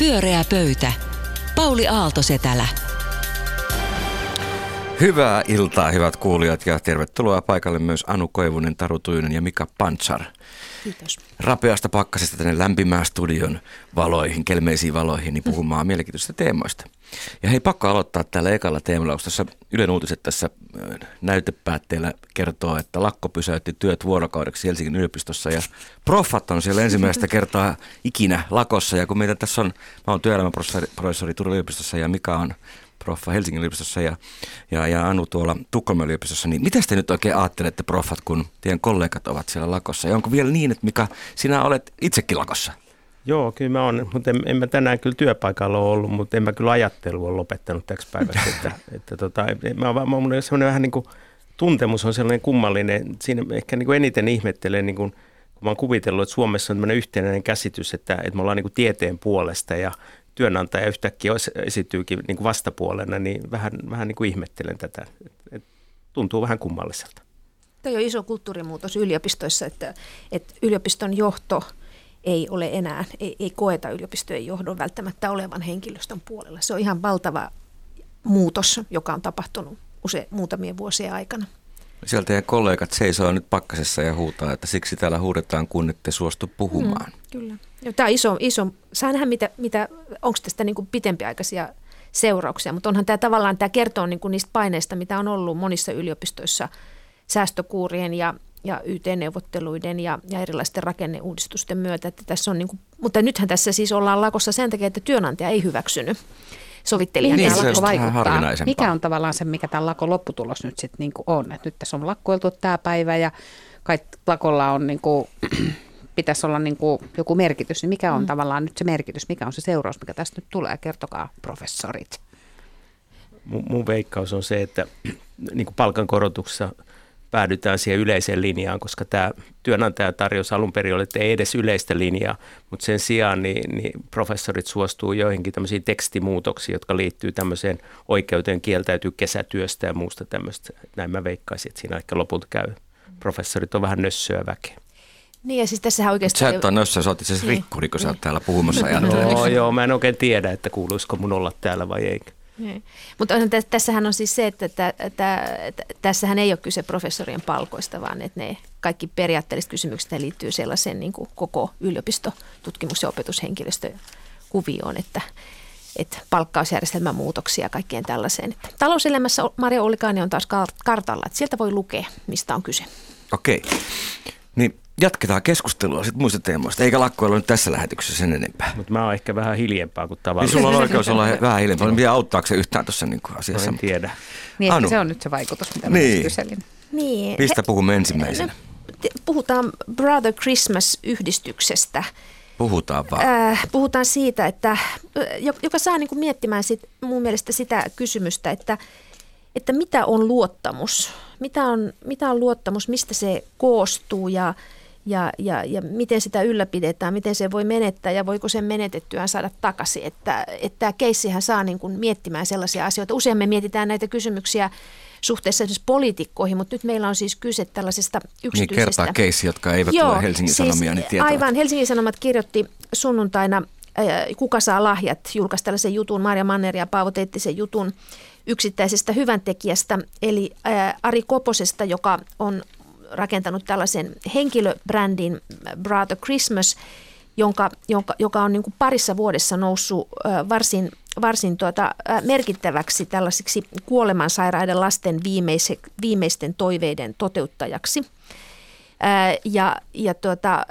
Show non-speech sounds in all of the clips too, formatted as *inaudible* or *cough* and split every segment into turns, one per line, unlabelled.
Pyöreä pöytä. Pauli Aaltosetälä.
Hyvää iltaa, hyvät kuulijat, ja tervetuloa paikalle myös Anu Koivunen, Taru Tujunen ja Mika Pantsar.
Kiitos.
Rapeasta pakkasesta tänne lämpimään studion valoihin, kelmeisiin valoihin, niin puhumaan mielenkiintoisista teemoista. Ja hei, pakko aloittaa tällä ekalla teemalla, koska tässä Ylen uutiset tässä näytepäätteellä kertoo, että lakko pysäytti työt vuorokaudeksi Helsingin yliopistossa ja proffat on siellä ensimmäistä kertaa ikinä lakossa. Ja kun meitä tässä on, mä oon työelämäprofessori Turun yliopistossa ja Mika on proffa Helsingin yliopistossa ja, ja, ja Anu tuolla Tukholman yliopistossa, niin mitä te nyt oikein ajattelette proffat, kun teidän kollegat ovat siellä lakossa? Ja onko vielä niin, että Mika, sinä olet itsekin lakossa?
Joo, kyllä mä oon, mutta en, en mä tänään kyllä työpaikalla ole ollut, mutta en mä kyllä ajattelu ole lopettanut täksi päiväksi. että, että tota, mä, mä, mä, semmoinen vähän niin kuin, tuntemus on sellainen kummallinen, siinä ehkä niin kuin eniten ihmettelen, niin kuin, mä oon kuvitellut, että Suomessa on tämmöinen yhtenäinen käsitys, että, että me ollaan niin kuin tieteen puolesta ja työnantaja yhtäkkiä esityykin niin kuin vastapuolena, niin vähän, vähän niin kuin ihmettelen tätä. Et, tuntuu vähän kummalliselta.
Tämä on iso kulttuurimuutos yliopistoissa, että, että yliopiston johto – ei ole enää, ei, ei koeta yliopistojen johdon välttämättä olevan henkilöstön puolella. Se on ihan valtava muutos, joka on tapahtunut use, muutamien vuosien aikana.
Sieltä ja kollegat seisoo nyt pakkasessa ja huutaa, että siksi täällä huudetaan, kun ette suostu puhumaan. Mm,
kyllä. Ja tämä on iso, iso nähdä, mitä, mitä, onko tästä niin pitempiaikaisia seurauksia, mutta onhan tämä tavallaan, tämä kertoo niin kuin niistä paineista, mitä on ollut monissa yliopistoissa säästökuurien ja ja YT-neuvotteluiden ja, ja erilaisten rakenneuudistusten myötä. Että tässä on niin kuin, mutta nythän tässä siis ollaan lakossa sen takia, että työnantaja ei hyväksynyt sovittelijan
niin,
tämä
lakko vaikuttaa.
Mikä on tavallaan se, mikä tämän lakon lopputulos nyt sitten niin on? Et nyt tässä on lakkoiltu tämä päivä ja kai lakolla on niin kuin, *clears throat* pitäisi olla niin kuin joku merkitys. Niin mikä on mm. tavallaan nyt se merkitys? Mikä on se seuraus, mikä tästä nyt tulee? Kertokaa professorit.
Mun, mun veikkaus on se, että *clears throat* niin kuin palkankorotuksessa – päädytään siihen yleiseen linjaan, koska tämä työnantaja tarjosi alun perin, että ei edes yleistä linjaa, mutta sen sijaan niin, niin professorit suostuu joihinkin tämmöisiin tekstimuutoksiin, jotka liittyy tämmöiseen oikeuteen kieltäytyy kesätyöstä ja muusta tämmöistä. Näin mä veikkaisin, että siinä ehkä lopulta käy. Professorit on vähän nössöä väkeä.
Niin ja siis tässä oikeastaan...
Sä et ole nössö, sä oot itse niin. rikkuri, kun sä oot täällä puhumassa.
Joo, joo, mä en oikein tiedä, että kuuluisiko mun olla täällä vai ei.
Niin. Mutta tässähän on siis se, että, että, että, että tässähän ei ole kyse professorien palkoista, vaan että ne kaikki periaatteelliset kysymykset liittyy sellaiseen niin kuin koko yliopisto, tutkimus- ja opetushenkilöstön kuvioon, että, että palkkausjärjestelmän muutoksia ja kaikkeen tällaiseen. Talouselämässä Maria Ollikainen on taas kartalla, että sieltä voi lukea, mistä on kyse.
Okei. Niin jatketaan keskustelua sitten muista teemoista, eikä lakkoilla nyt tässä lähetyksessä sen enempää.
Mutta mä oon ehkä vähän hiljempaa kuin tavallisesti.
Niin sulla on oikeus olla vähän hiljempaa. Mitä auttaako se yhtään tuossa niin asiassa?
en tiedä.
Niin anu. se on nyt se vaikutus, mitä niin. kyselin.
Niin. Mistä puhumme ensimmäisenä?
Puhutaan Brother Christmas-yhdistyksestä.
Puhutaan vaan.
Äh, puhutaan siitä, että, joka saa niin kuin miettimään sit, mun mielestä sitä kysymystä, että, että mitä on luottamus? Mitä on, mitä on luottamus, mistä se koostuu ja, ja, ja, ja miten sitä ylläpidetään, miten se voi menettää ja voiko sen menetettyään saada takaisin. Että, että tämä keissihän saa niin kuin miettimään sellaisia asioita. Usein me mietitään näitä kysymyksiä suhteessa esimerkiksi poliitikkoihin, mutta nyt meillä on siis kyse tällaisesta yksityisestä.
Niin kertaa keissi, jotka eivät Joo, ole Helsingin siis Sanomia, niin tietävät.
Aivan, Helsingin Sanomat kirjoitti sunnuntaina Kuka saa lahjat, julkaisi tällaisen jutun, Marja Manner ja Paavo Teittisen jutun yksittäisestä hyväntekijästä, eli Ari Koposesta, joka on rakentanut tällaisen henkilöbrändin Brother Christmas, jonka, jonka, joka on niin kuin parissa vuodessa noussut varsin, varsin tuota, merkittäväksi tällaisiksi kuolemansairaiden lasten viimeise, viimeisten toiveiden toteuttajaksi. Ja, ja tuota,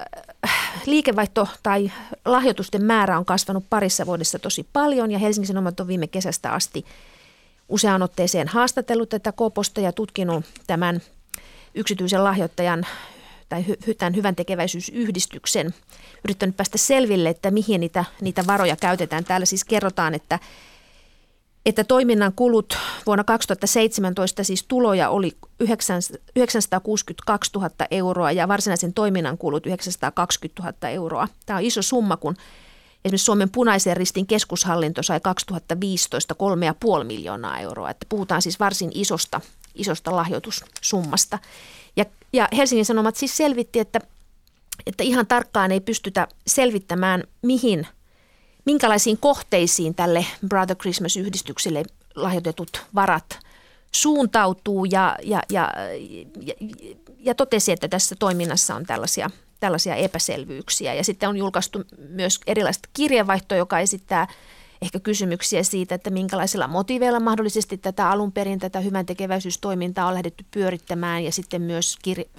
liikevaihto tai lahjoitusten määrä on kasvanut parissa vuodessa tosi paljon ja Helsingin Sanomat on viime kesästä asti useaan otteeseen haastatellut tätä koposta ja tutkinut tämän yksityisen lahjoittajan tai hy, tämän hyvän tekeväisyysyhdistyksen yrittänyt päästä selville, että mihin niitä, niitä varoja käytetään. Täällä siis kerrotaan, että, että toiminnan kulut vuonna 2017 siis tuloja oli 962 000 euroa ja varsinaisen toiminnan kulut 920 000 euroa. Tämä on iso summa, kun esimerkiksi Suomen punaisen ristin keskushallinto sai 2015 3,5 miljoonaa euroa. Että puhutaan siis varsin isosta isosta lahjoitussummasta. Ja, ja Helsingin Sanomat siis selvitti, että, että ihan tarkkaan ei pystytä selvittämään, mihin, minkälaisiin kohteisiin tälle Brother Christmas-yhdistykselle lahjoitetut varat suuntautuu ja, ja, ja, ja, ja totesi, että tässä toiminnassa on tällaisia, tällaisia epäselvyyksiä. Ja sitten on julkaistu myös erilaista kirjeenvaihtoa, joka esittää ehkä kysymyksiä siitä, että minkälaisilla motiveilla mahdollisesti tätä alun perin tätä hyvän tekeväisyystoimintaa on lähdetty pyörittämään ja sitten myös kir-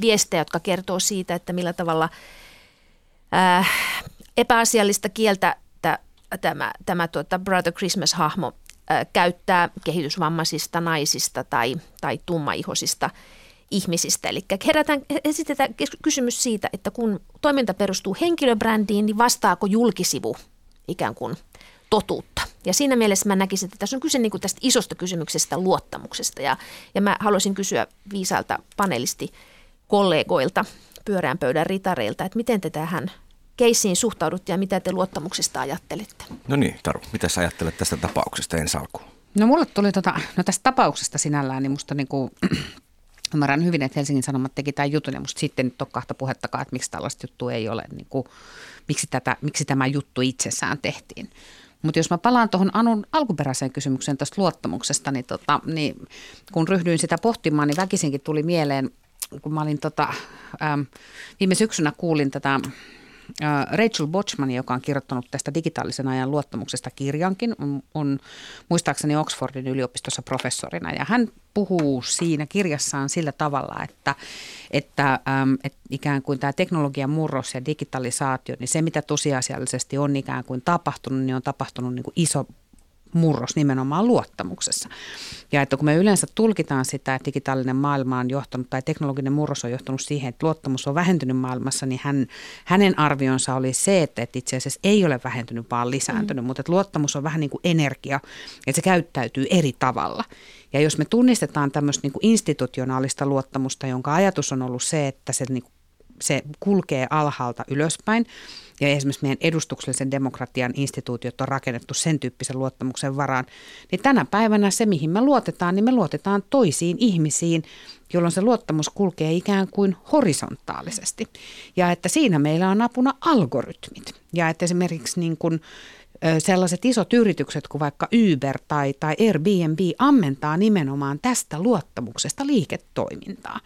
viestejä, jotka kertoo siitä, että millä tavalla ää, epäasiallista kieltä tämä, tämä tuota Brother Christmas-hahmo ää, käyttää kehitysvammaisista naisista tai, tai tummaihosista ihmisistä. Eli herätään, esitetään kysymys siitä, että kun toiminta perustuu henkilöbrändiin, niin vastaako julkisivu ikään kuin totuutta. Ja siinä mielessä mä näkisin, että tässä on kyse niin kuin tästä isosta kysymyksestä luottamuksesta. Ja, ja mä haluaisin kysyä viisalta panelisti kollegoilta, pyörään pöydän ritareilta, että miten te tähän keissiin suhtaudutte ja mitä te luottamuksesta ajattelette?
No niin, Taru, mitä sä ajattelet tästä tapauksesta ensi alkuun?
No mulle tuli tota, no tästä tapauksesta sinällään, niin musta niinku, ymmärrän hyvin, että Helsingin Sanomat teki tämän jutun ja musta sitten nyt on kahta puhettakaan, että miksi tällaista juttua ei ole, niin kuin, miksi, tätä, miksi tämä juttu itsessään tehtiin. Mutta jos mä palaan tuohon Anun alkuperäiseen kysymykseen tästä luottamuksesta, niin, tota, niin kun ryhdyin sitä pohtimaan, niin väkisinkin tuli mieleen, kun mä olin tota, äm, viime syksynä kuulin tätä Rachel Bochman, joka on kirjoittanut tästä digitaalisen ajan luottamuksesta kirjankin, on, on muistaakseni Oxfordin yliopistossa professorina. Ja hän puhuu siinä kirjassaan sillä tavalla, että, että, että ikään kuin tämä teknologian murros ja digitalisaatio, niin se mitä tosiasiallisesti on ikään kuin tapahtunut, niin on tapahtunut niin kuin iso murros nimenomaan luottamuksessa. Ja että kun me yleensä tulkitaan sitä, että digitaalinen maailma on johtanut tai teknologinen murros on johtanut siihen, että luottamus on vähentynyt maailmassa, niin hän, hänen arvionsa oli se, että, että itse asiassa ei ole vähentynyt, vaan lisääntynyt, mm. mutta että luottamus on vähän niin kuin energia, että se käyttäytyy eri tavalla. Ja jos me tunnistetaan tämmöistä niin kuin institutionaalista luottamusta, jonka ajatus on ollut se, että se niin kuin se kulkee alhaalta ylöspäin. Ja esimerkiksi meidän edustuksellisen demokratian instituutiot on rakennettu sen tyyppisen luottamuksen varaan. Niin tänä päivänä se, mihin me luotetaan, niin me luotetaan toisiin ihmisiin, jolloin se luottamus kulkee ikään kuin horisontaalisesti. Ja että siinä meillä on apuna algoritmit. Ja että esimerkiksi niin kuin sellaiset isot yritykset kuin vaikka Uber tai, tai Airbnb ammentaa nimenomaan tästä luottamuksesta liiketoimintaa.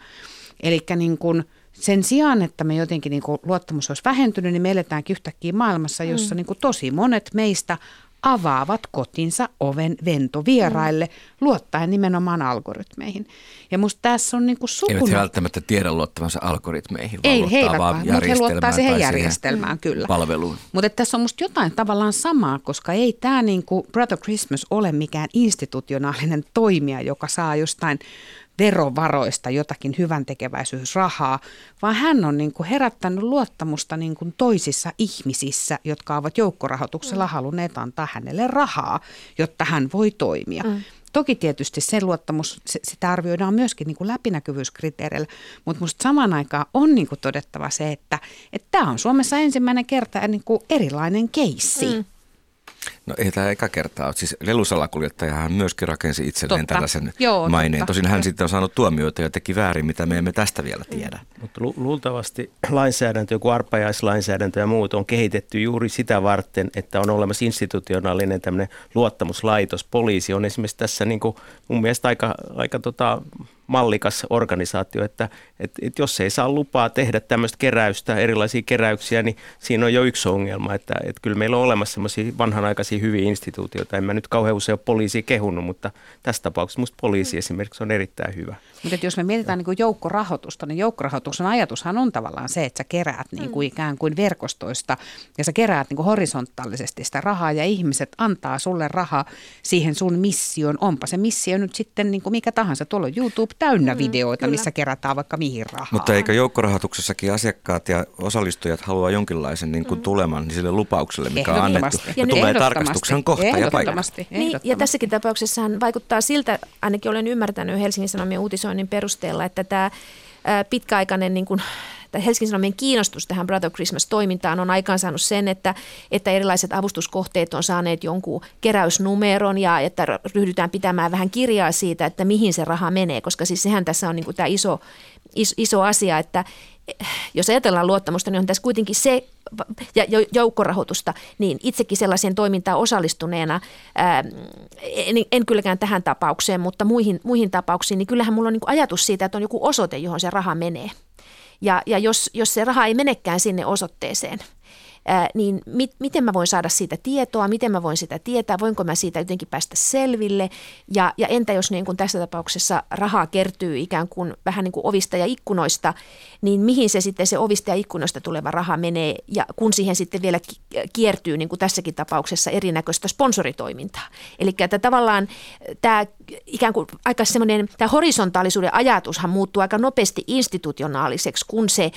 Eli niin kuin – sen sijaan, että me jotenkin niin kuin luottamus olisi vähentynyt, niin me eletäänkin yhtäkkiä maailmassa, jossa mm. niin kuin tosi monet meistä avaavat kotinsa oven ventovieraille mm. luottaen nimenomaan algoritmeihin. Ja musta tässä on niin kuin sukuna...
Eivät he välttämättä tiedä luottavansa algoritmeihin,
vaan Ei, eivät vaan, mutta he luottaa siihen järjestelmään,
siihen
kyllä.
Palveluun.
Mutta tässä on musta jotain tavallaan samaa, koska ei tämä niin kuin Brother Christmas ole mikään institutionaalinen toimija, joka saa jostain verovaroista jotakin hyvän tekeväisyysrahaa, vaan hän on niin kuin herättänyt luottamusta niin kuin toisissa ihmisissä, jotka ovat joukkorahoituksella mm. halunneet antaa hänelle rahaa, jotta hän voi toimia. Mm. Toki tietysti sen luottamus, sitä arvioidaan myöskin niin kuin läpinäkyvyyskriteereillä, mutta minusta samaan aikaan on niin kuin todettava se, että, että tämä on Suomessa ensimmäinen kerta niin kuin erilainen keissi. Mm.
No ei tämä eka kertaa Siis lelusalakuljettajahan myöskin rakensi itselleen
totta.
tällaisen Joo, maineen. Totta. Tosin hän sitten on saanut tuomioita ja teki väärin, mitä me emme tästä vielä tiedä.
Mm. Mutta lu- luultavasti lainsäädäntö, joku arpajaislainsäädäntö ja muut on kehitetty juuri sitä varten, että on olemassa institutionaalinen tämmöinen luottamuslaitos. Poliisi on esimerkiksi tässä niin kuin mun mielestä aika, aika tota, mallikas organisaatio, että, että, että jos ei saa lupaa tehdä tämmöistä keräystä, erilaisia keräyksiä, niin siinä on jo yksi ongelma, että, että kyllä meillä on olemassa semmoisia vanhanaikaisia hyviä instituutioita. En mä nyt kauhean usein ole poliisia kehunut, mutta tässä tapauksessa minusta poliisi esimerkiksi on erittäin hyvä.
Mutta jos me mietitään niin joukkorahoitusta, niin joukkorahoituksen ajatushan on tavallaan se, että sä keräät niin kuin mm. ikään kuin verkostoista ja sä keräät niin kuin horisontaalisesti sitä rahaa ja ihmiset antaa sulle rahaa siihen sun mission. Onpa se missio nyt sitten niin kuin mikä tahansa. Tuolla on YouTube täynnä mm, videoita, kyllä. missä kerätään vaikka mihin rahaa.
Mutta eikö joukkorahoituksessakin asiakkaat ja osallistujat halua jonkinlaisen niin kuin mm. tuleman niin sille lupaukselle, mikä on annettu. Ja, ja tulee tarkastuksen kohta ja paikka.
Niin, ja tässäkin tapauksessa vaikuttaa siltä, ainakin olen ymmärtänyt Helsingin Sanomien uutisoinnin perusteella, että tämä pitkäaikainen niin kuin, Helsingin Sanomien kiinnostus tähän Brother Christmas-toimintaan on aikaansaanut sen, että, että erilaiset avustuskohteet on saaneet jonkun keräysnumeron ja että ryhdytään pitämään vähän kirjaa siitä, että mihin se raha menee, koska siis sehän tässä on niin kuin tämä iso, iso, iso asia, että jos ajatellaan luottamusta, niin on tässä kuitenkin se, ja joukkorahoitusta, niin itsekin sellaiseen toimintaan osallistuneena, ää, en, en kylläkään tähän tapaukseen, mutta muihin, muihin tapauksiin, niin kyllähän mulla on niin ajatus siitä, että on joku osoite, johon se raha menee. Ja, ja jos, jos se raha ei menekään sinne osoitteeseen, niin mit, miten mä voin saada siitä tietoa, miten mä voin sitä tietää, voinko mä siitä jotenkin päästä selville. Ja, ja entä jos niin kuin tässä tapauksessa rahaa kertyy ikään kuin vähän niin kuin ovista ja ikkunoista, niin mihin se sitten se ovista ja ikkunoista tuleva raha menee ja kun siihen sitten vielä kiertyy niin kuin tässäkin tapauksessa erinäköistä sponsoritoimintaa. Eli että tavallaan tämä ikään kuin aika semmoinen, tämä horisontaalisuuden ajatushan muuttuu aika nopeasti institutionaaliseksi, kun se,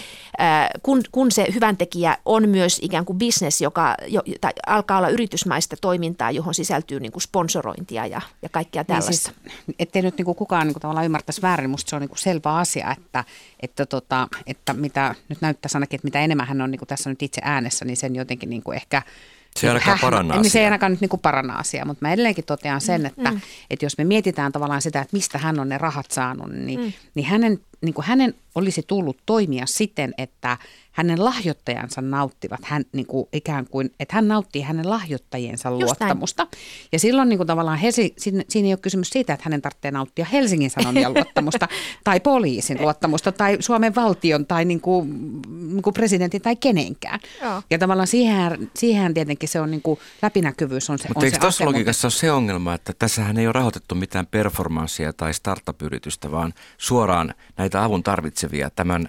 kun, kun se hyväntekijä on myös ikään kuin business, joka jo, tai alkaa olla yritysmaista toimintaa, johon sisältyy niin kuin sponsorointia ja, ja kaikkea tällaista. Niin
siis, ettei nyt niin kuin kukaan niin kuin tavallaan ymmärtäisi väärin, musta se on niin kuin selvä asia, että, että, tota, että mitä nyt näyttää ainakin, että mitä enemmän hän on niin kuin tässä nyt itse äänessä, niin sen jotenkin niin kuin ehkä –
se ei ainakaan paranna asiaa.
Niin se ei ainakaan nyt niin kuin paranna asiaa, mutta mä edelleenkin totean sen, että, mm. että jos me mietitään tavallaan sitä, että mistä hän on ne rahat saanut, niin, mm. niin hänen, niin kuin hänen olisi tullut toimia siten, että hänen lahjoittajansa nauttivat hän niin kuin ikään kuin, että hän nauttii hänen lahjoittajiensa Just luottamusta. Näin. Ja silloin niin kuin tavallaan Helsi, siinä, siinä ei ole kysymys siitä, että hänen tarvitsee nauttia Helsingin Sanomien luottamusta *laughs* tai poliisin luottamusta tai Suomen valtion tai niin kuin, niin kuin presidentin tai kenenkään. Joo. Ja tavallaan siihen, siihen tietenkin se on niin kuin läpinäkyvyys on se
Mutta eikö tuossa logiikassa ole se ongelma, että tässähän ei ole rahoitettu mitään performanssia tai startup-yritystä, vaan suoraan näitä avun tarvitsevia tämän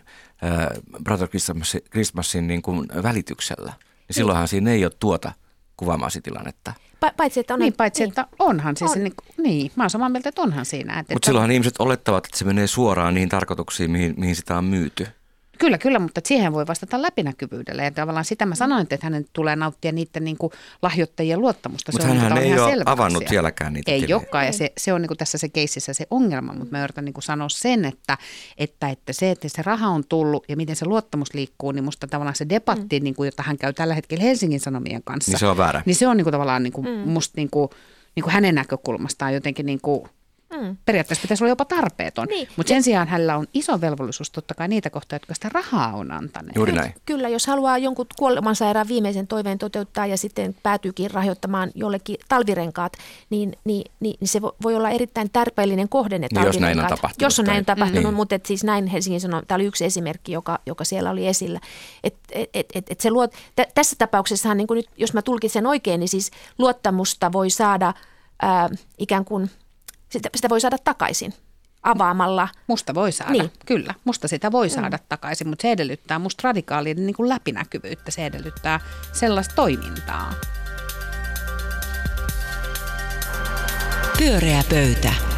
Brother Christmasin niin kuin välityksellä. Niin silloinhan siinä ei ole tuota kuvaamaasi tilannetta.
Pa- paitsi, että on, niin, paitsi, niin. että onhan siis, on. niin, niin, mä oon samaa mieltä, että onhan siinä.
Mutta silloinhan ihmiset olettavat, että se menee suoraan niihin tarkoituksiin, mihin, mihin sitä on myyty.
Kyllä, kyllä, mutta siihen voi vastata läpinäkyvyydellä. Ja tavallaan sitä mä sanoin, että hänen tulee nauttia niiden niin kuin lahjoittajien luottamusta.
Mutta hän ei ole avannut asia. vieläkään niitä
Ei olekaan, ja se, se on niin kuin tässä se keississä se ongelma, mutta mä yritän niin kuin sanoa sen, että, että, että se, että se raha on tullut ja miten se luottamus liikkuu, niin musta tavallaan se debatti, mm. niin kuin, jota hän käy tällä hetkellä Helsingin Sanomien kanssa.
Niin se on väärä.
Niin se on niin kuin tavallaan niin kuin, mm. musta niin kuin, niin kuin hänen näkökulmastaan jotenkin niin kuin, Mm. Periaatteessa pitäisi olla jopa tarpeeton. Niin. Mutta sen sijaan hänellä on iso velvollisuus totta kai niitä kohtaa, jotka sitä rahaa on antaneet.
Juuri näin.
Kyllä, jos haluaa jonkun kuolemansairaan viimeisen toiveen toteuttaa ja sitten päätyykin rahoittamaan jollekin talvirenkaat, niin, niin, niin, niin se voi olla erittäin tarpeellinen kohde ne
niin, jos näin on tapahtunut.
Jos on näin tapahtunut, niin. mutta et siis näin Helsingin sanoi, tämä oli yksi esimerkki, joka, joka siellä oli esillä. Et, et, et, et, et se luot, t- tässä tapauksessa, niin nyt, jos mä tulkitsen oikein, niin siis luottamusta voi saada ää, ikään kuin – sitä, sitä voi saada takaisin avaamalla.
Musta voi saada, niin. kyllä. Musta sitä voi mm. saada mm. takaisin, mutta se edellyttää musta radikaalin niin kuin läpinäkyvyyttä. Se edellyttää sellaista toimintaa.
Pyöreä pöytä.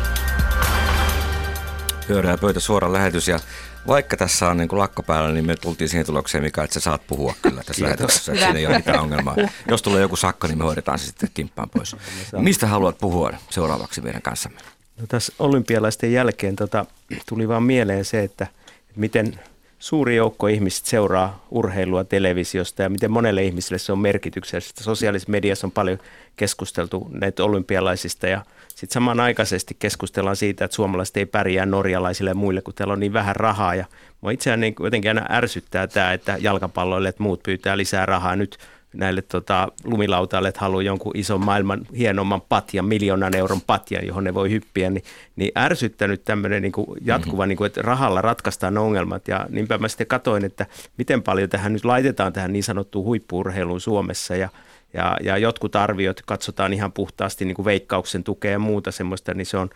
Pyöreä pöytä, suora lähetys ja vaikka tässä on niin kuin lakko päällä, niin me tultiin siihen tulokseen, mikä että sä saat puhua kyllä tässä lähetyksessä. Että siinä ei ole mitään ongelmaa. Jos tulee joku sakko, niin me hoidetaan se sitten kimppaan pois. Mistä haluat puhua seuraavaksi meidän kanssamme?
No tässä olympialaisten jälkeen tota, tuli vaan mieleen se, että miten suuri joukko ihmiset seuraa urheilua televisiosta ja miten monelle ihmiselle se on merkityksellistä. Sosiaalisessa mediassa on paljon keskusteltu näitä olympialaisista ja sitten samanaikaisesti keskustellaan siitä, että suomalaiset ei pärjää norjalaisille ja muille, kun täällä on niin vähän rahaa. Ja itseään niin jotenkin aina ärsyttää tämä, että jalkapalloille, että muut pyytää lisää rahaa. Nyt näille tota, lumilautaille, että haluaa jonkun ison maailman hienomman patjan, miljoonan euron patjan, johon ne voi hyppiä, niin, niin ärsyttänyt tämmöinen niin kuin jatkuva, mm-hmm. niin kuin, että rahalla ratkaistaan ongelmat. Ja niinpä mä sitten katoin, että miten paljon tähän nyt laitetaan tähän niin sanottuun huippuurheiluun Suomessa. Ja ja, ja jotkut arviot katsotaan ihan puhtaasti niin kuin veikkauksen tukea ja muuta semmoista, niin se on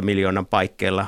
12-13 miljoonan paikkeilla.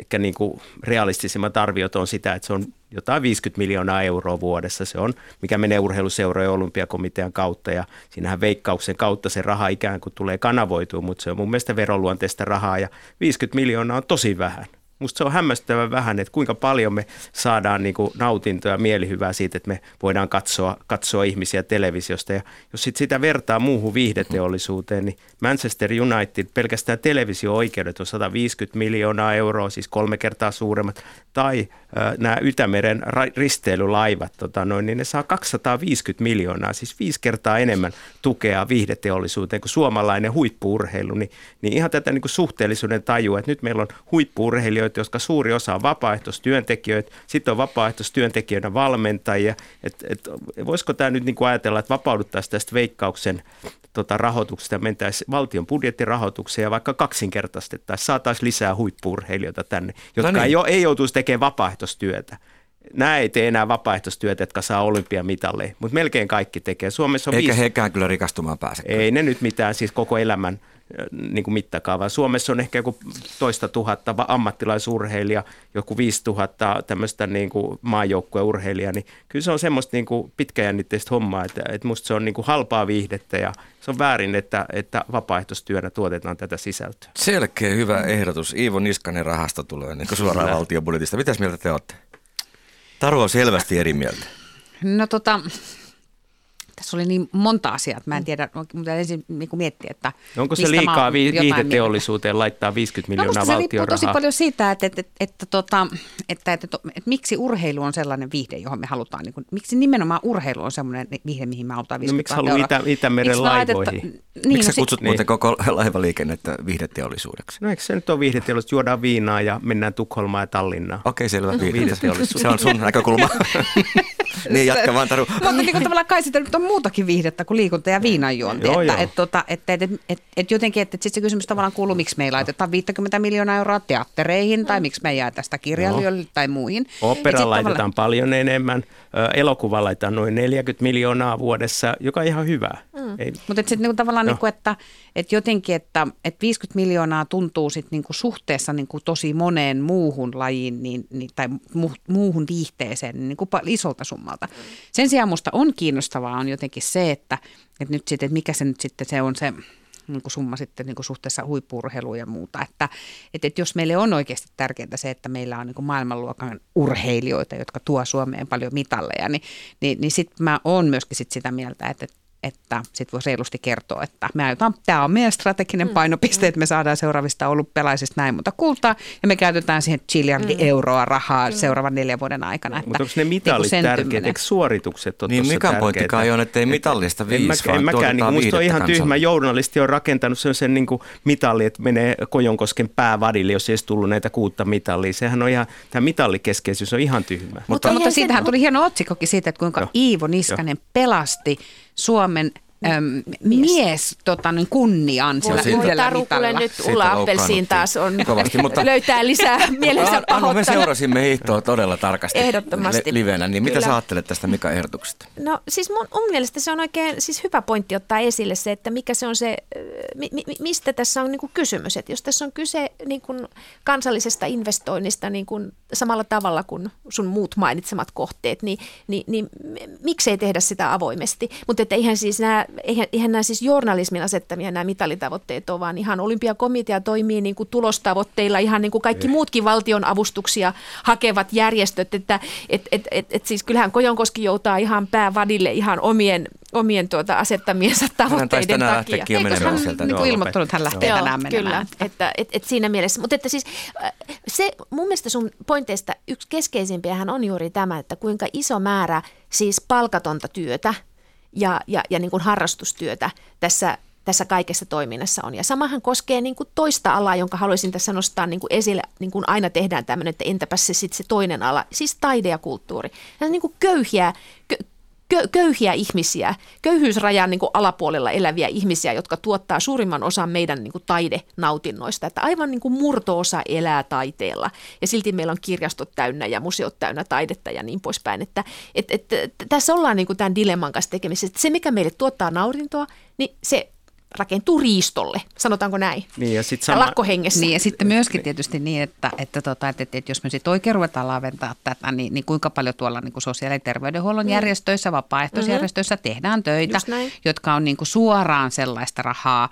Ehkä niin kuin realistisimmat arviot on sitä, että se on jotain 50 miljoonaa euroa vuodessa. Se on, mikä menee urheiluseurojen olympiakomitean kautta ja siinähän veikkauksen kautta se raha ikään kuin tulee kanavoitua, mutta se on mun mielestä veroluonteista rahaa ja 50 miljoonaa on tosi vähän. Musta se on hämmästyttävän vähän, että kuinka paljon me saadaan niin kuin nautintoa ja mielihyvää siitä, että me voidaan katsoa, katsoa ihmisiä televisiosta. Ja jos sit sitä vertaa muuhun viihdeteollisuuteen, niin Manchester United, pelkästään televisio-oikeudet on 150 miljoonaa euroa, siis kolme kertaa suuremmat. Tai nämä Ytämeren risteilylaivat, tota noin, niin ne saa 250 miljoonaa, siis viisi kertaa enemmän tukea viihdeteollisuuteen kuin suomalainen huippuurheilu. Niin, niin ihan tätä niin kuin suhteellisuuden tajua, että nyt meillä on huippuurheilijoita, urheilijoita, jotka suuri osa on vapaaehtoistyöntekijöitä, sitten on vapaaehtoistyöntekijöiden valmentajia. Et, et, voisiko tämä nyt niin kuin ajatella, että vapauduttaisiin tästä veikkauksen tota, rahoituksesta ja mentäisiin valtion budjettirahoitukseen ja vaikka kaksinkertaistettaisiin, saataisiin lisää huippurheilijoita tänne, jotka no niin. ei, ei joutuisi tekemään vapaaehtoistyötä. Nämä ei tee enää vapaaehtoistyötä, jotka saa olympiamitalleja, mutta melkein kaikki tekee. Suomessa on
Eikä
viisi...
hekään kyllä rikastumaan pääse.
Ei ne nyt mitään, siis koko elämän niin kuin mittakaava. Suomessa on ehkä joku toista tuhatta ammattilaisurheilija, joku viisi tuhatta tämmöistä niin kuin maajoukkueurheilijaa, niin kyllä se on semmoista niin kuin pitkäjännitteistä hommaa, että, että musta se on niin kuin halpaa viihdettä ja se on väärin, että, että vapaaehtoistyönä tuotetaan tätä sisältöä.
Selkeä hyvä ehdotus. Iivo Niskanen rahasto tulee niin suoraan valtion budjetista. Mitäs mieltä te olette? Taru on selvästi eri mieltä.
No tota, tässä oli niin monta asiaa, että mä en tiedä, mutta ensin niin miettiä, että
Onko se liikaa viihdeteollisuuteen laittaa 50 no, miljoonaa no, valtion
rahaa? tosi paljon siitä, että, että, että, että, tota, että, että, että, että miksi urheilu on sellainen viihde, johon me halutaan, niin kuin, miksi nimenomaan urheilu on sellainen viihde, mihin me halutaan 50 no, miksi
haluaa Itä, Itämeren laivoihin? Niin,
miksi no, sä kutsut niin, muuten koko laivaliikennettä viihdeteollisuudeksi?
No eikö se nyt ole viihdeteollisuus, juodaan viinaa ja mennään Tukholmaan ja Tallinnaan?
Okei, okay, selvä, viihdeteollisuus. se on sun näkökulma. *laughs* niin, jatka vaan Taru.
Mutta niin kuin tavallaan kai sitä nyt on muutakin viihdettä kuin liikunta ja viinanjuonti. Joo, että, et, tota, et, et, et, et, et jotenkin, että et sitten se kysymys tavallaan kuuluu, miksi me ei laiteta 50 miljoonaa euroa teattereihin tai miksi me ei jää tästä kirjailijoille tai muihin.
Opera laitetaan tavallaan... paljon enemmän, elokuva laitetaan noin 40 miljoonaa vuodessa, joka on ihan hyvä.
Mm. Mutta sitten niinku tavallaan, no. niinku, että et jotenkin, että et 50 miljoonaa tuntuu sit niinku suhteessa niinku tosi moneen muuhun lajiin niin, niin, tai mu, muuhun viihteeseen niin niinku isolta summalta. Sen sijaan minusta on kiinnostavaa on jotenkin se, että, että nyt sitten, että mikä se nyt sitten se on se niin kuin summa sitten niin kuin suhteessa huippurheiluun ja muuta. Että, että, että jos meille on oikeasti tärkeää se, että meillä on niin kuin maailmanluokan urheilijoita, jotka tuo Suomeen paljon mitalleja, niin, niin, niin sitten mä oon myöskin sit sitä mieltä, että, että sitten voi reilusti kertoa, että me aiotaan, tämä on meidän strateginen mm, painopiste, mm. että me saadaan seuraavista olympialaisista näin monta kultaa, ja me käytetään siihen chiliardi mm. euroa rahaa mm. seuraavan neljän vuoden aikana. Että,
Mutta onko ne mitallit niin tärkeät, eikö suoritukset ole
Niin mikä pointti kai on, että ei mitallista viisi,
en, vaan en mäkään, niin musta on ihan tyhmä. Journalisti on rakentanut sen, sen niin kuin että menee Kojonkosken päävadille, jos ei edes tullut näitä kuutta mitallia. Sehän on ihan, tämä mitallikeskeisyys on ihan tyhmä.
Mutta, mutta, mutta siitähän tuli hieno otsikkokin siitä, että kuinka Joo. Iivo Niskanen Joo. pelasti Suomen Öm, mies, mies tota, niin kunnian sillä
Voi, yhdellä mitalla. nyt Ulla Appelsiin taas on, kovasti, mutta löytää lisää *laughs* mielensä pahoittanut.
me seurasimme hiihtoa todella tarkasti Ehdottomasti. livenä, niin mitä Kyllä. sä ajattelet tästä Mika ehdotuksesta?
No siis mun, mun mielestä se on oikein siis hyvä pointti ottaa esille se, että mikä se on se, mi, mi, mistä tässä on niin kuin kysymys. Että jos tässä on kyse niin kuin kansallisesta investoinnista niin kuin samalla tavalla kuin sun muut mainitsemat kohteet, niin, niin, niin miksei tehdä sitä avoimesti. Mutta että eihän siis nämä eihän, eihän nämä siis journalismin asettamia nämä mitalitavoitteet ole, vaan ihan olympiakomitea toimii niin kuin tulostavoitteilla, ihan niin kuin kaikki Ei. muutkin valtion avustuksia hakevat järjestöt, että et, et, et, et siis kyllähän Kojonkoski joutaa ihan päävadille ihan omien omien tuota asettamiensa tavoitteiden
hän takia. Eikö hän sieltä?
Niin kuin ilmoittanut, että hän lähtee Joo, tänään menemään.
Kyllä, että et, et siinä mielessä. Mutta että siis äh, se mun mielestä sun pointeista yksi keskeisimpiä on juuri tämä, että kuinka iso määrä siis palkatonta työtä – ja, ja, ja niin kuin harrastustyötä tässä, tässä kaikessa toiminnassa on. Ja samahan koskee niin kuin toista alaa, jonka haluaisin tässä nostaa niin kuin esille, niin kuin aina tehdään tämmöinen, että entäpä se sitten se toinen ala, siis taide ja kulttuuri. Ja niin kuin köyhiä, köyhiä ihmisiä, köyhyysrajan niin kuin alapuolella eläviä ihmisiä, jotka tuottaa suurimman osan meidän niin kuin taidenautinnoista. Että aivan niin kuin murto-osa elää taiteella ja silti meillä on kirjastot täynnä ja museot täynnä taidetta ja niin poispäin. Että, et, et, et, tässä ollaan niin kuin tämän dilemman kanssa tekemisessä. Että se, mikä meille tuottaa naurintoa, niin se rakentuu riistolle, sanotaanko näin,
niin ja sit sama...
lakkohengessä.
Niin ja sitten myöskin tietysti niin, että, että, tota, että, että, että jos me sitten oikein ruvetaan laventaa tätä, niin, niin kuinka paljon tuolla niin kuin sosiaali- ja terveydenhuollon mm. järjestöissä, vapaaehtoisjärjestöissä mm-hmm. tehdään töitä, jotka on niin kuin suoraan sellaista rahaa,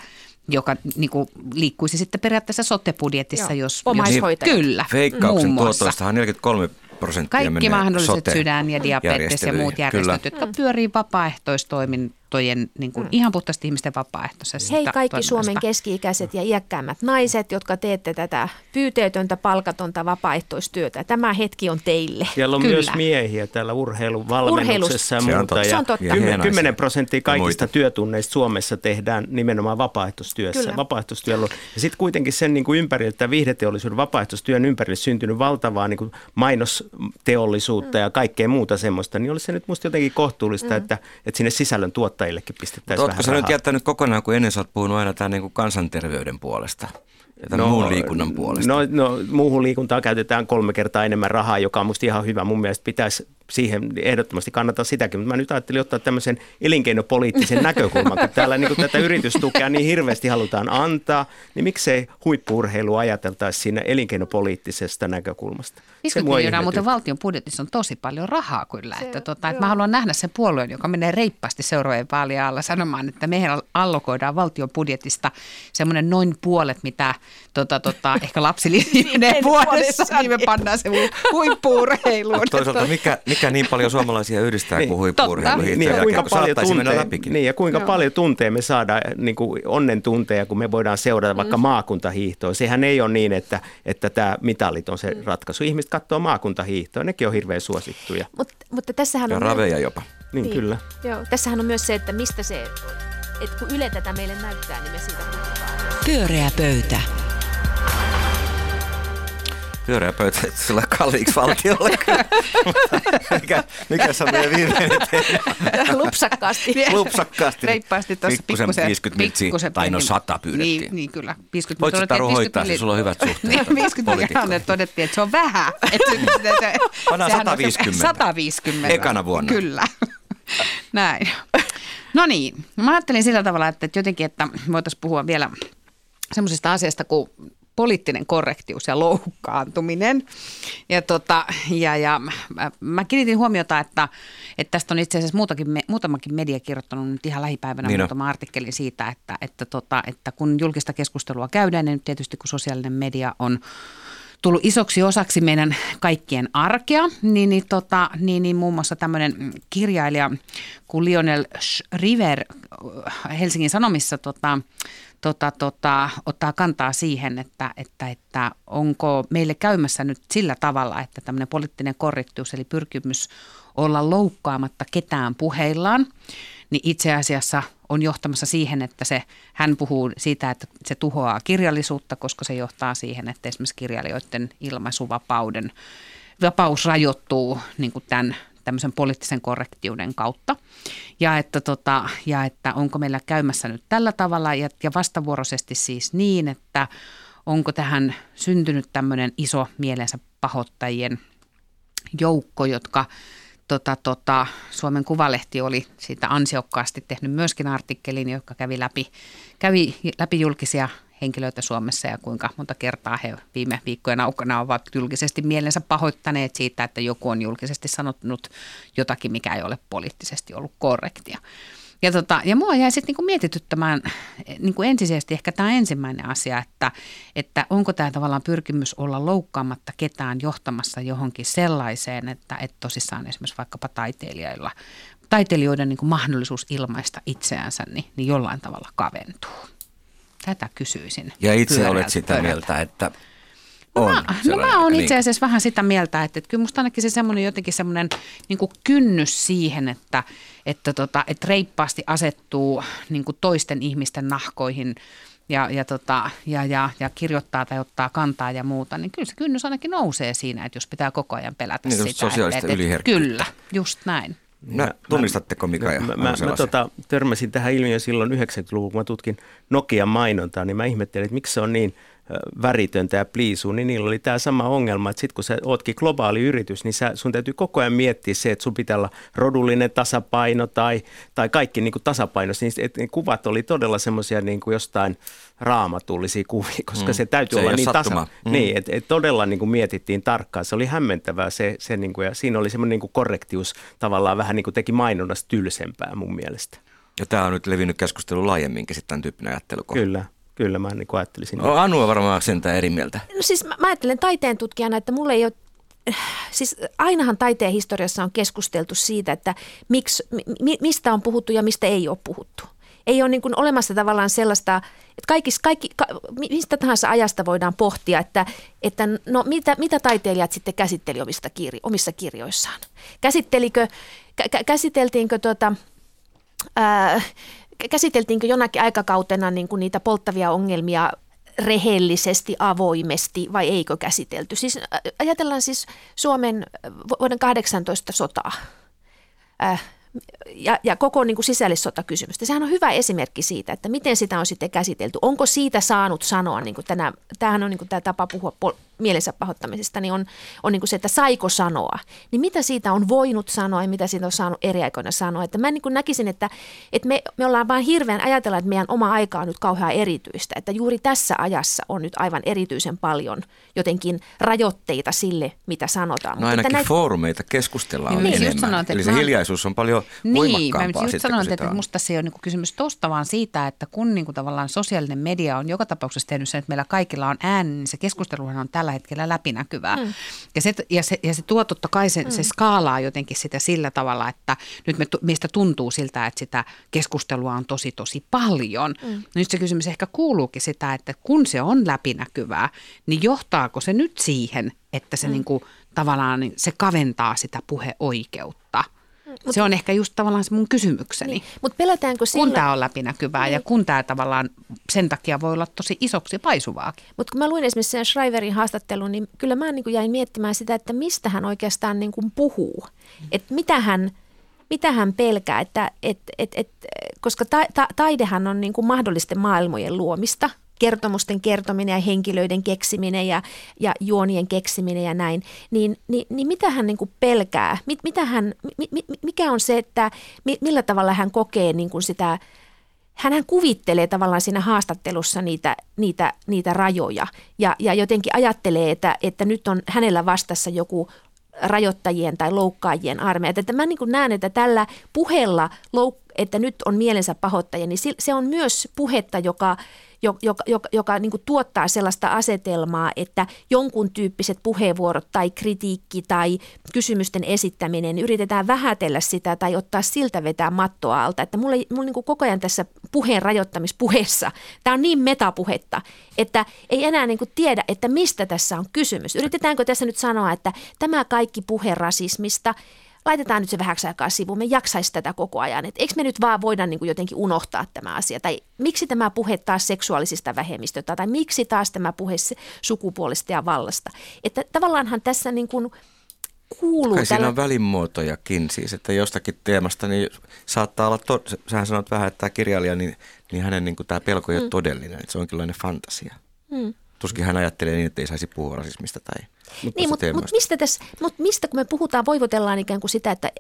joka niin kuin, liikkuisi sitten periaatteessa sote-budjetissa, Joo. jos...
Omaishoitajat.
Jos, kyllä,
Veikkauksen tuotoistahan 43 prosenttia
Kaikki mahdolliset sydän- ja diabetes ja muut järjestöt, kyllä. jotka pyörii vapaaehtoistoimin vapaaehtojen, niin kuin, mm. ihan puhtaasti ihmisten vapaaehtoisesta
Hei kaikki Suomen keski-ikäiset ja iäkkäämmät naiset, jotka teette tätä pyyteetöntä, palkatonta vapaaehtoistyötä. Tämä hetki on teille.
Siellä on Kyllä. myös miehiä täällä urheiluvalmennuksessa ja muuta.
Se on totta. Ja
10 prosenttia kaikista työtunneista Suomessa tehdään nimenomaan vapaaehtoistyössä. Kyllä. Vapaaehtoistyöllä ja sitten kuitenkin sen niin kuin ympäriltä, viihdeteollisuuden vapaaehtoistyön ympärille syntynyt valtavaa niin kuin mainosteollisuutta mm. ja kaikkea muuta semmoista, niin olisi se nyt musta jotenkin kohtuullista, mm. että, että sinne sisällön tuottajillekin pistettäisiin vähän
sä nyt jättänyt kokonaan, kun ennen sä oot puhunut aina tämän niin kuin kansanterveyden puolesta? ja no, muun liikunnan puolesta?
No, no, muuhun liikuntaan käytetään kolme kertaa enemmän rahaa, joka on musta ihan hyvä. Mun mielestä pitäisi siihen ehdottomasti kannattaa sitäkin, mutta mä nyt ajattelin ottaa tämmöisen elinkeinopoliittisen näkökulman, kun täällä niin kun tätä yritystukea niin hirveästi halutaan antaa, niin miksei huippuurheilu ajateltaisiin siinä elinkeinopoliittisesta näkökulmasta?
50 miljoonaa, mutta valtion budjetissa on tosi paljon rahaa kyllä. Se, että, tuota, että mä haluan nähdä sen puolueen, joka menee reippaasti seuraavien vaalien alla sanomaan, että mehän allokoidaan valtion budjetista semmoinen noin puolet, mitä tota, tota, ehkä menee vuodessa, niin me pannaan se huippuurheiluun.
Toisaalta mikä, mikä niin paljon suomalaisia yhdistää niin, kuin huippuurheilu niin, ja kuinka paljon tunteja,
niin, ja kuinka no. paljon tunteja me saadaan niin kuin onnen tunteja, kun me voidaan seurata vaikka mm. maakuntahiihtoa. Sehän ei ole niin, että, että tämä mitalit on se mm. ratkaisu. Ihmiset katsoo maakuntahiihtoa, nekin on hirveän suosittuja.
Mut, mutta tässähän
ja
on...
raveja jopa.
Niin, niin, kyllä.
Joo, tässähän on myös se, että mistä se, että kun Yle tätä meille näyttää, niin me siitä puhutaan.
Pyöreä pöytä
pyöreä pöytä *laughs* sillä kalliiksi valtiolle. *laughs* mikä, mikä se on meidän viimeinen teema?
Lupsakkaasti. *laughs*
Lupsakkaasti.
Reippaasti tuossa
pikkusen, 50 mitsiä, tai no 100 pyydettiin.
Niin, niin kyllä.
50 Voitko Taru hoitaa, se sulla on hyvät suhteet.
50 niin, todettiin, että se on vähän.
Pannaan 150.
150.
Ekana vuonna.
Kyllä. Näin. No niin, mä ajattelin sillä tavalla, että jotenkin, että voitaisiin puhua vielä semmoisesta asiasta kuin poliittinen korrektius ja loukkaantuminen. Ja, tota, ja, ja mä, mä kiinnitin huomiota, että, että tästä on itse asiassa muutakin, muutamakin media kirjoittanut nyt ihan lähipäivänä niin muutama artikkeli siitä, että, että, tota, että kun julkista keskustelua käydään, niin tietysti kun sosiaalinen media on tullut isoksi osaksi meidän kaikkien arkea, niin, niin, tota, niin, niin muun muassa tämmöinen kirjailija kuin Lionel River Helsingin Sanomissa tota, tota, tota, ottaa kantaa siihen, että, että, että onko meille käymässä nyt sillä tavalla, että tämmöinen poliittinen korrektius eli pyrkimys olla loukkaamatta ketään puheillaan, niin itse asiassa on johtamassa siihen, että se, hän puhuu siitä, että se tuhoaa kirjallisuutta, koska se johtaa siihen, että esimerkiksi kirjailijoiden ilmaisuvapauden vapaus rajoittuu niin kuin tämän tämmöisen poliittisen korrektiuden kautta. Ja että, tota, ja että onko meillä käymässä nyt tällä tavalla ja, ja vastavuoroisesti siis niin, että onko tähän syntynyt tämmöinen iso mielensä pahoittajien joukko, jotka tota, tota, Suomen Kuvalehti oli siitä ansiokkaasti tehnyt myöskin artikkelin, joka kävi läpi, kävi läpi julkisia henkilöitä Suomessa ja kuinka monta kertaa he viime viikkojen aukana ovat julkisesti mielensä pahoittaneet siitä, että joku on julkisesti sanottanut jotakin, mikä ei ole poliittisesti ollut korrektia. Ja, tota, ja mua jäi sitten niinku mietityttämään niinku ensisijaisesti ehkä tämä ensimmäinen asia, että, että onko tämä tavallaan pyrkimys olla loukkaamatta ketään johtamassa johonkin sellaiseen, että, että tosissaan esimerkiksi vaikkapa taiteilijoilla, taiteilijoiden niinku mahdollisuus ilmaista itseänsä niin, niin jollain tavalla kaventuu. Tätä kysyisin.
Ja itse olet sitä pöydältä. mieltä, että
no on. Mä, no mä oon itse asiassa vähän sitä mieltä, että, että kyllä musta ainakin se semmoinen jotenkin semmoinen niin kynnys siihen, että, että, tota, että reippaasti asettuu niin toisten ihmisten nahkoihin ja, ja, tota, ja, ja, ja kirjoittaa tai ottaa kantaa ja muuta, niin kyllä se kynnys ainakin nousee siinä, että jos pitää koko ajan pelätä niin, sitä.
Sosiaalista että, että,
Kyllä, just näin.
No, tunnistatteko Mika ja
Mä, mä, mä tota, törmäsin tähän ilmiöön silloin 90-luvulla, kun mä tutkin Nokian mainontaa, niin mä ihmettelin, että miksi se on niin väritöntä ja pliisuu, niin niillä oli tämä sama ongelma, että sitten kun sä ootkin globaali yritys, niin sä, sun täytyy koko ajan miettiä se, että sun pitää olla rodullinen tasapaino tai, tai kaikki niin tasapaino. Niin et, ne kuvat oli todella semmoisia niin kuin jostain raamatullisia kuvia, koska mm. se täytyy se olla niin tasa. Mm. Niin, että et todella niin kuin mietittiin tarkkaan. Se oli hämmentävää se, se niin kuin, ja siinä oli semmoinen niin kuin korrektius tavallaan vähän niin kuin teki mainonnasta tylsempää mun mielestä.
Ja tämä on nyt levinnyt keskustelu laajemminkin sitten tämän tyyppinen ajattelu.
Kyllä. Kyllä mä niin ajattelisin.
No, Anu on varmaan sentään eri mieltä.
No siis mä, mä ajattelen taiteen tutkijana, että mulle ei ole siis ainahan taiteen historiassa on keskusteltu siitä, että miksi, mi, mistä on puhuttu ja mistä ei ole puhuttu. Ei ole niin kuin olemassa tavallaan sellaista, että kaikis, kaikki, ka, mistä tahansa ajasta voidaan pohtia, että, että no mitä, mitä taiteilijat sitten käsitteli omista kirjo, omissa kirjoissaan. Käsittelikö, kä, käsiteltiinkö tuota, ää, käsiteltiinkö jonakin aikakautena niin kuin niitä polttavia ongelmia rehellisesti, avoimesti vai eikö käsitelty? Siis ajatellaan siis Suomen vuoden 18 sotaa. Äh, ja, ja koko niin kuin sisällissotakysymystä. Sehän on hyvä esimerkki siitä, että miten sitä on sitten käsitelty. Onko siitä saanut sanoa, niin kuin tänä, tämähän on niin kuin tämä tapa puhua pol- mielensä pahoittamisesta, niin on, on niin kuin se, että saiko sanoa. Niin mitä siitä on voinut sanoa ja mitä siitä on saanut eri aikoina sanoa. Että mä niin kuin näkisin, että, että me, me ollaan vain hirveän ajatella, että meidän oma aika on nyt kauhean erityistä. Että juuri tässä ajassa on nyt aivan erityisen paljon jotenkin rajoitteita sille, mitä sanotaan.
No ainakin näitä... foorumeita keskustellaan niin, enemmän. Sanoit, Eli se mä... hiljaisuus on paljon niin, voimakkaampaa
mä
just
sanoin, että musta se on niin kysymys tosta vaan siitä, että kun niin kuin tavallaan sosiaalinen media on joka tapauksessa tehnyt sen, että meillä kaikilla on ääni, niin se keskusteluhan on tällä hetkellä läpinäkyvää. Mm. Ja, se, ja, se, ja se tuo totta kai, se, mm. se skaalaa jotenkin sitä sillä tavalla, että nyt me, meistä tuntuu siltä, että sitä keskustelua on tosi tosi paljon. Mm. No nyt se kysymys ehkä kuuluukin sitä, että kun se on läpinäkyvää, niin johtaako se nyt siihen, että se mm. niin kuin, tavallaan niin se kaventaa sitä puheoikeutta – Mut, se on ehkä just tavallaan se mun kysymykseni. Niin,
mutta pelätäänkö sillä...
Kun tämä on läpinäkyvää niin. ja kun tämä tavallaan sen takia voi olla tosi isoksi paisuvaakin.
Mutta kun mä luin esimerkiksi sen Shriverin haastattelun, niin kyllä mä niin kuin jäin miettimään sitä, että mistä hän oikeastaan niin kuin puhuu. Mm. Että mitä hän, mitä hän pelkää, että, et, et, et, koska ta, ta, taidehan on niin kuin mahdollisten maailmojen luomista – kertomusten kertominen ja henkilöiden keksiminen ja, ja juonien keksiminen ja näin, niin, niin, niin mitä hän niin kuin pelkää? Mit, mitä hän, mi, mi, mikä on se, että mi, millä tavalla hän kokee niin kuin sitä, hän kuvittelee tavallaan siinä haastattelussa niitä, niitä, niitä rajoja ja, ja jotenkin ajattelee, että, että nyt on hänellä vastassa joku rajoittajien tai loukkaajien armeija. Että mä niin näen, että tällä puheella, että nyt on mielensä pahoittaja, niin se on myös puhetta, joka, joka, joka, joka niin tuottaa sellaista asetelmaa, että jonkun tyyppiset puheenvuorot tai kritiikki tai kysymysten esittäminen, yritetään vähätellä sitä tai ottaa siltä vetää mattoa alta. Että mulla, mulla niin koko ajan tässä puheen rajoittamispuheessa, tämä on niin metapuhetta, että ei enää niin tiedä, että mistä tässä on kysymys. Yritetäänkö tässä nyt sanoa, että tämä kaikki puhe rasismista – laitetaan nyt se vähäksi aikaa sivuun, me jaksaisi tätä koko ajan. Et eikö me nyt vaan voida niin kuin jotenkin unohtaa tämä asia? Tai miksi tämä puhe taas seksuaalisista vähemmistöistä, tai miksi taas tämä puhe sukupuolesta ja vallasta? Että tavallaanhan tässä niin kuin kuuluu.
Kai tällä... siinä on välimuotojakin siis, että jostakin teemasta niin saattaa olla, to... sähän sanot vähän, että tämä kirjailija, niin, niin hänen niin kuin tämä pelko ei mm. ole todellinen, että se on jonkinlainen fantasia. Mm. Tuskin hän ajattelee niin, että ei saisi puhua rasismista tai
niin, mutta mut mistä, tässä, mut mistä kun me puhutaan, voivotellaan ikään kuin sitä, että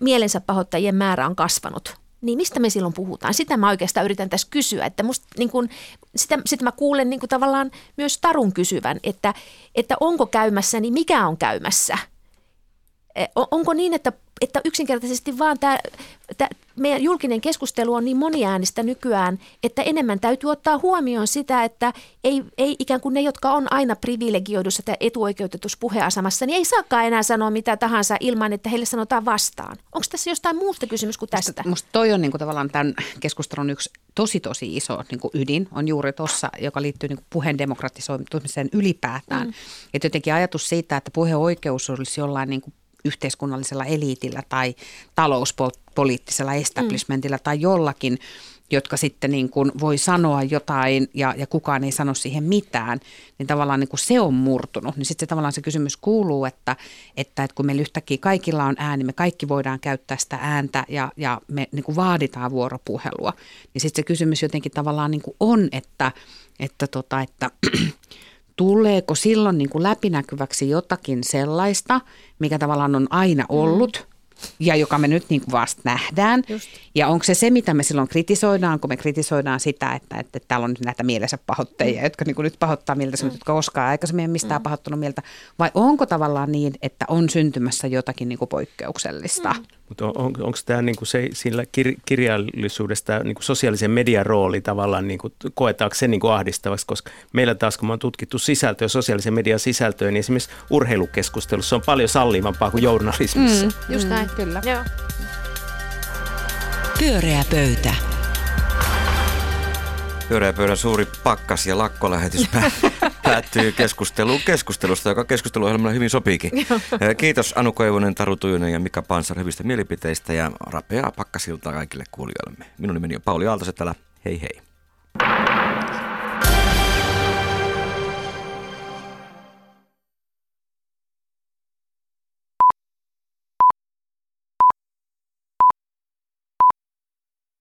mielensä pahoittajien määrä on kasvanut, niin mistä me silloin puhutaan? Sitä mä oikeastaan yritän tässä kysyä, että musta, niin kun, sitä, sitä mä kuulen niin tavallaan myös Tarun kysyvän, että, että onko käymässä, niin mikä on käymässä? E, onko niin, että että yksinkertaisesti vaan tämä, tämä meidän julkinen keskustelu on niin moniäänistä nykyään, että enemmän täytyy ottaa huomioon sitä, että ei, ei ikään kuin ne, jotka on aina privilegioidussa tai etuoikeutetussa puheasemassa, niin ei saakaan enää sanoa mitä tahansa ilman, että heille sanotaan vastaan. Onko tässä jostain muusta kysymys kuin tästä?
Musta, musta toi on niin kuin tavallaan tämän keskustelun yksi tosi tosi iso niin kuin ydin on juuri tuossa, joka liittyy niin kuin puheen demokratisoimiseen ylipäätään. Mm. Että jotenkin ajatus siitä, että puheoikeus olisi jollain niin kuin yhteiskunnallisella eliitillä tai talouspoliittisella establishmentilla mm. tai jollakin, jotka sitten niin kuin voi sanoa jotain ja, ja kukaan ei sano siihen mitään, niin tavallaan niin kuin se on murtunut. Niin sitten se tavallaan se kysymys kuuluu, että, että, että kun meillä yhtäkkiä kaikilla on ääni, me kaikki voidaan käyttää sitä ääntä ja, ja me niin kuin vaaditaan vuoropuhelua, niin sitten se kysymys jotenkin tavallaan niin kuin on, että, että, tota, että *clears throat* tuleeko silloin niin kuin läpinäkyväksi jotakin sellaista, mikä tavallaan on aina ollut. Ja joka me nyt niin kuin vasta nähdään.
Just.
Ja onko se se, mitä me silloin kritisoidaan, kun me kritisoidaan sitä, että, että täällä on nyt näitä mielensä pahoittajia, mm. jotka niin kuin nyt pahoittaa mieltä, mm. jotka koskaan aikaisemmin mistään mm. pahoittanut mieltä, vai onko tavallaan niin, että on syntymässä jotakin niin kuin poikkeuksellista? Mm.
Mutta on, on, onko tämä niinku se, sillä kir, kirjallisuudesta niinku sosiaalisen median rooli tavallaan, niinku, koetaanko se niinku ahdistavaksi, koska meillä taas kun me on tutkittu sisältöä, sosiaalisen median sisältöä, niin esimerkiksi urheilukeskustelussa on paljon sallivampaa kuin journalismissa.
Mm, just näin. Kyllä. Joo.
Pyöreä pöytä.
Pyöreä pöydän suuri pakkas ja lakkolähetys *laughs* päättyy keskusteluun keskustelusta, joka keskusteluohjelmalla hyvin sopiikin. Kiitos Anu Koivunen, Taru Tujunen ja Mika Pansar hyvistä mielipiteistä ja rapeaa pakkasiltaa kaikille kuulijoillemme. Minun nimeni on Pauli Aaltosetälä. Hei hei.